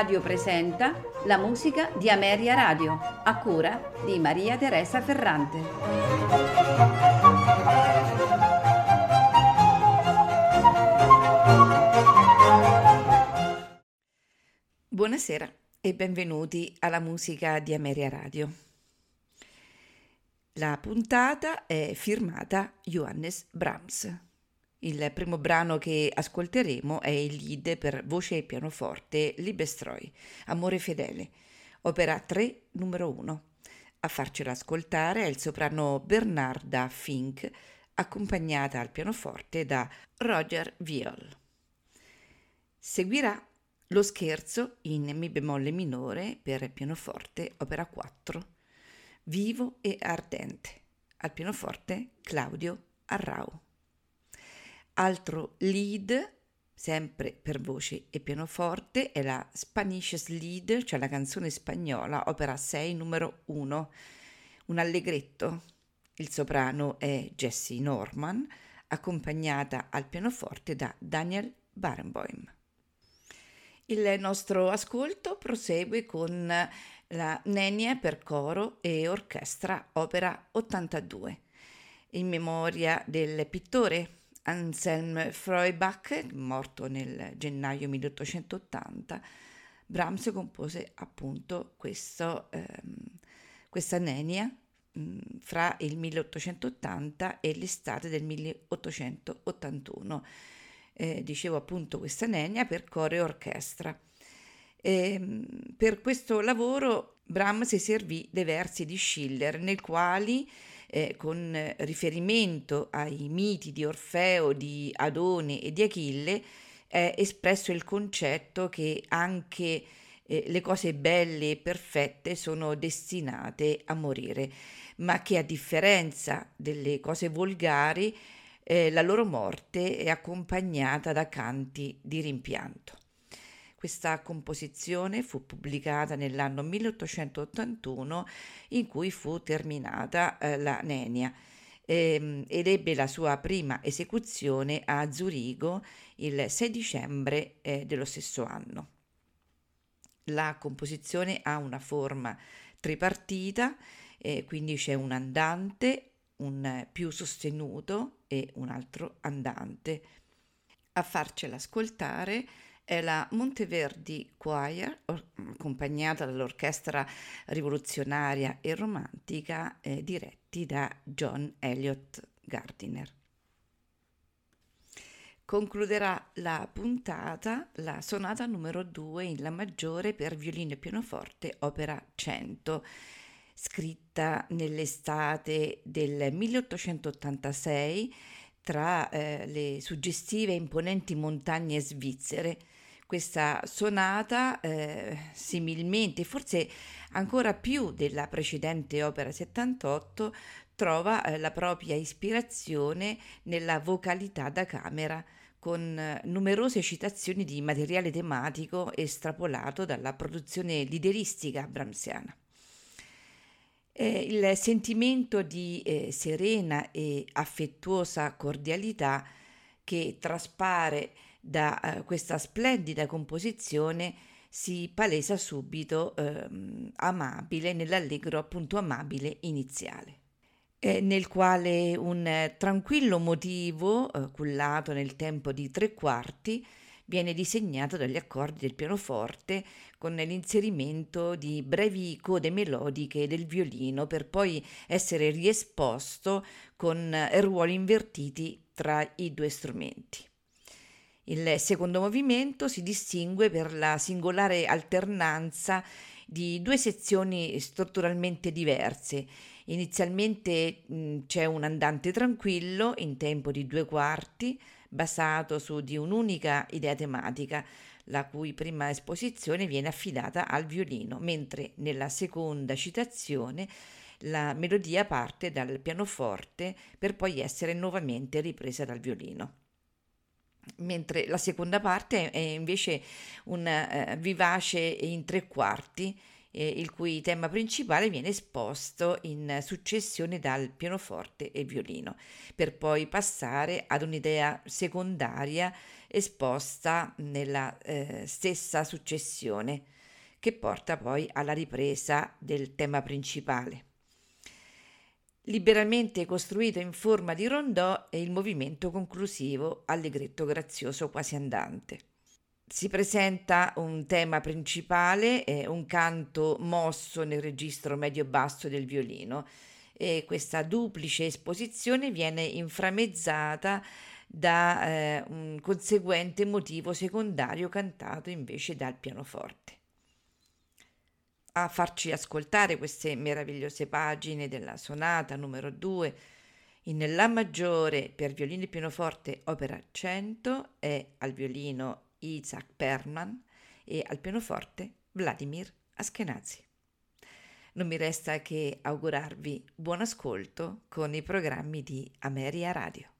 Radio presenta la musica di Ameria Radio, a cura di Maria Teresa Ferrante. Buonasera e benvenuti alla musica di Ameria Radio. La puntata è firmata Johannes Brahms. Il primo brano che ascolteremo è il lead per voce e pianoforte Libestroy, Amore fedele, opera 3, numero 1. A farcela ascoltare è il soprano Bernarda Fink, accompagnata al pianoforte da Roger Viol. Seguirà lo scherzo in Mi bemolle minore per pianoforte, opera 4, Vivo e ardente, al pianoforte Claudio Arrau. Altro lead, sempre per voce e pianoforte, è la Spanish Lead, cioè la canzone spagnola, opera 6, numero 1, un allegretto. Il soprano è Jessie Norman, accompagnata al pianoforte da Daniel Barenboim. Il nostro ascolto prosegue con la Nenia per coro e orchestra, opera 82, in memoria del pittore Anselm Freubach, morto nel gennaio 1880, Brahms compose appunto questo, ehm, questa nenia mh, mm, fra il 1880 e l'estate del 1881. Eh, dicevo appunto questa nenia per coro e orchestra. E, ehm, per questo lavoro Brahms si servì dei versi di Schiller, nei quali eh, con riferimento ai miti di Orfeo, di Adone e di Achille, è espresso il concetto che anche eh, le cose belle e perfette sono destinate a morire, ma che a differenza delle cose volgari, eh, la loro morte è accompagnata da canti di rimpianto. Questa composizione fu pubblicata nell'anno 1881 in cui fu terminata eh, la Nenia ehm, ed ebbe la sua prima esecuzione a Zurigo il 6 dicembre eh, dello stesso anno. La composizione ha una forma tripartita, eh, quindi c'è un andante, un più sostenuto e un altro andante. A farcela ascoltare è la Monteverdi Choir, accompagnata dall'orchestra rivoluzionaria e romantica eh, diretti da John Elliott Gardiner. Concluderà la puntata la sonata numero 2 in La maggiore per violino e pianoforte, opera 100, scritta nell'estate del 1886 tra eh, le suggestive e imponenti montagne svizzere questa sonata, eh, similmente, forse ancora più della precedente opera 78, trova eh, la propria ispirazione nella vocalità da camera, con eh, numerose citazioni di materiale tematico estrapolato dalla produzione lideristica brahmsiana. Eh, il sentimento di eh, serena e affettuosa cordialità che traspare da eh, questa splendida composizione si palesa subito eh, amabile, nell'allegro appunto amabile iniziale. Eh, nel quale un tranquillo motivo, eh, cullato nel tempo di tre quarti, viene disegnato dagli accordi del pianoforte con l'inserimento di brevi code melodiche del violino per poi essere riesposto con eh, ruoli invertiti tra i due strumenti. Il secondo movimento si distingue per la singolare alternanza di due sezioni strutturalmente diverse. Inizialmente mh, c'è un andante tranquillo in tempo di due quarti, basato su di un'unica idea tematica, la cui prima esposizione viene affidata al violino, mentre nella seconda citazione la melodia parte dal pianoforte per poi essere nuovamente ripresa dal violino mentre la seconda parte è invece un eh, vivace in tre quarti, eh, il cui tema principale viene esposto in successione dal pianoforte e violino, per poi passare ad un'idea secondaria esposta nella eh, stessa successione che porta poi alla ripresa del tema principale. Liberalmente costruito in forma di rondò è il movimento conclusivo allegretto grazioso quasi andante. Si presenta un tema principale, eh, un canto mosso nel registro medio-basso del violino e questa duplice esposizione viene inframezzata da eh, un conseguente motivo secondario cantato invece dal pianoforte. A farci ascoltare queste meravigliose pagine della sonata numero 2 in La maggiore per violino e pianoforte opera 100 è al violino Isaac Perman e al pianoforte Vladimir Askenazi. Non mi resta che augurarvi buon ascolto con i programmi di Ameria Radio.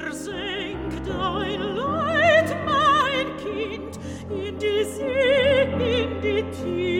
versenk dein Leid, mein Kind, in die See, in die Tiefe.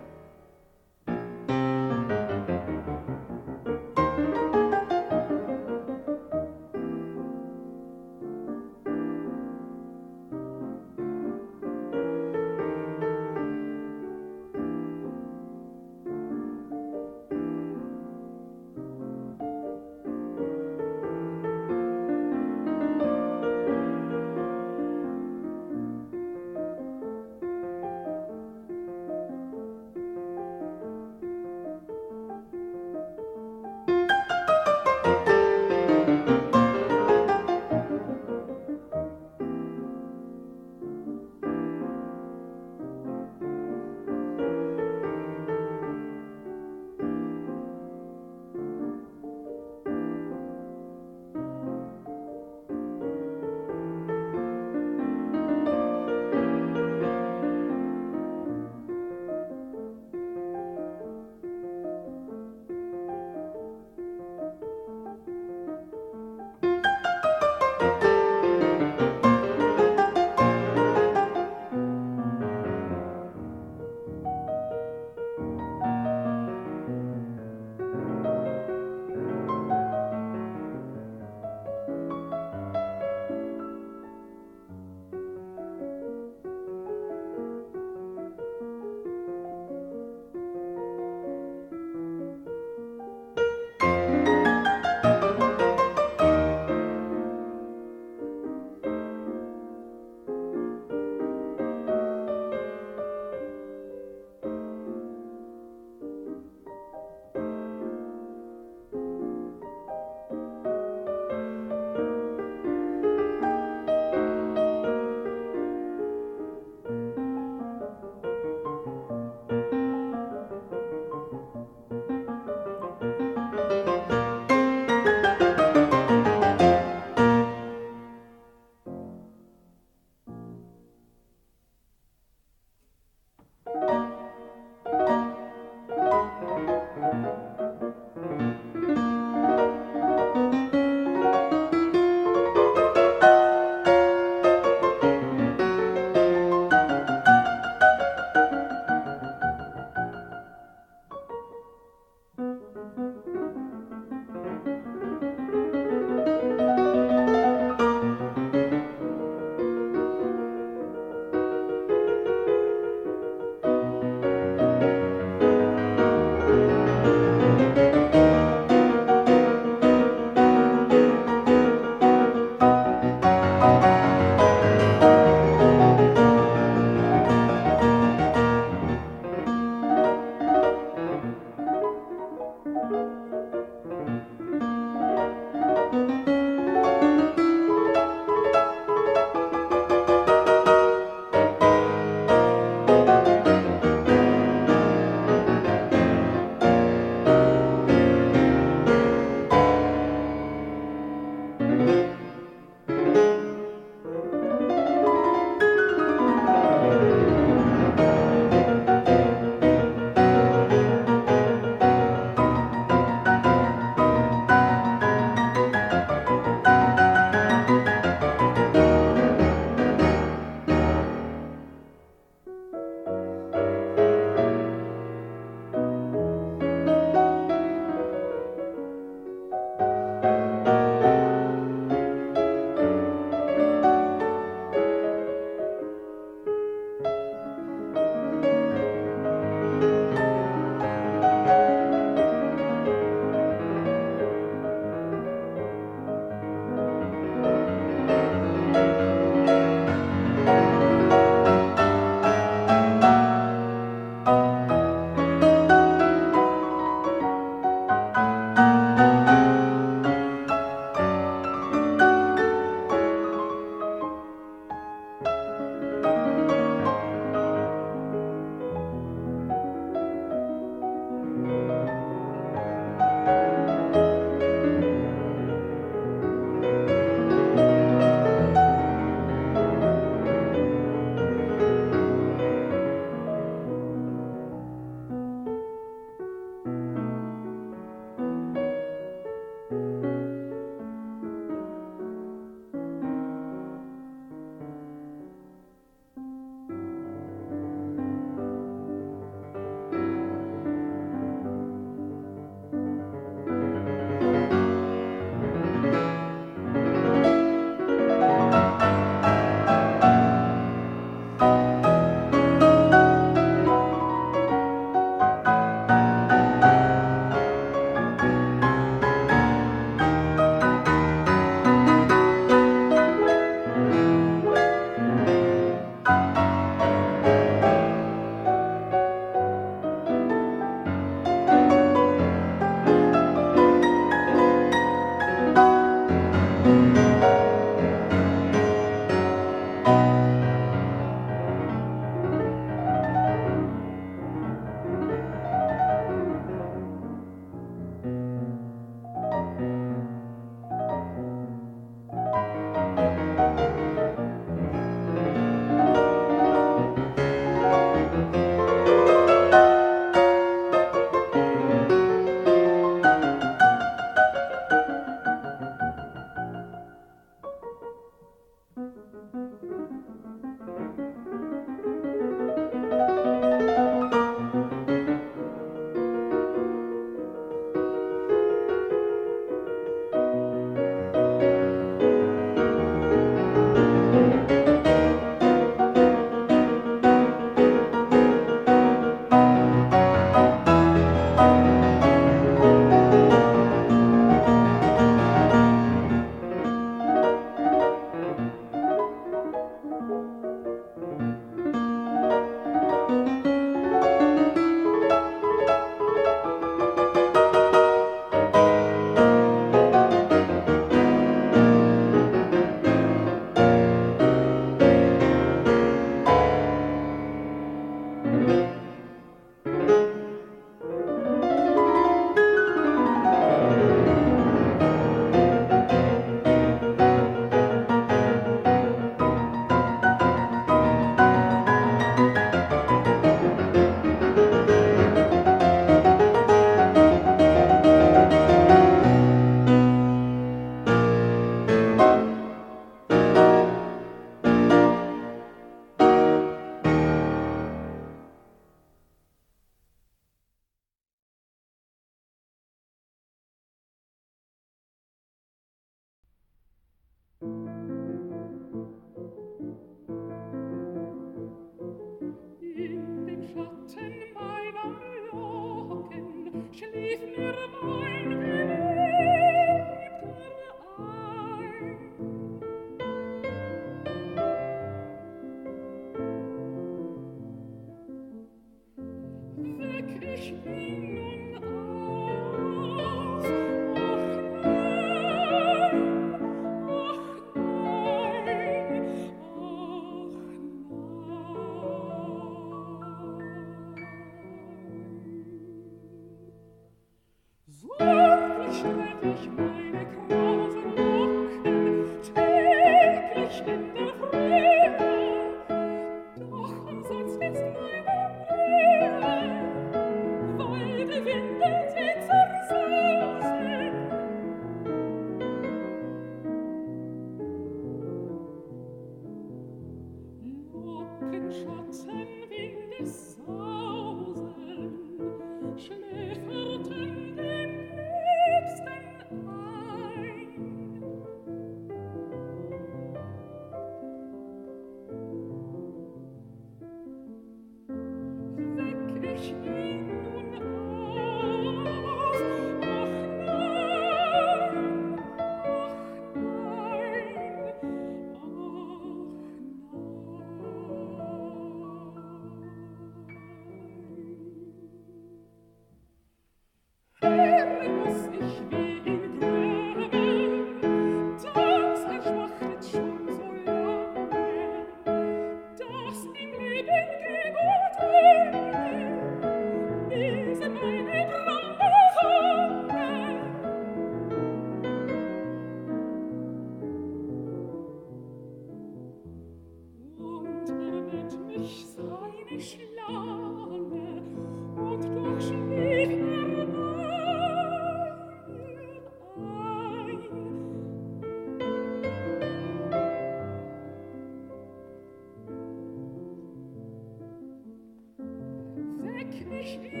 Yeah.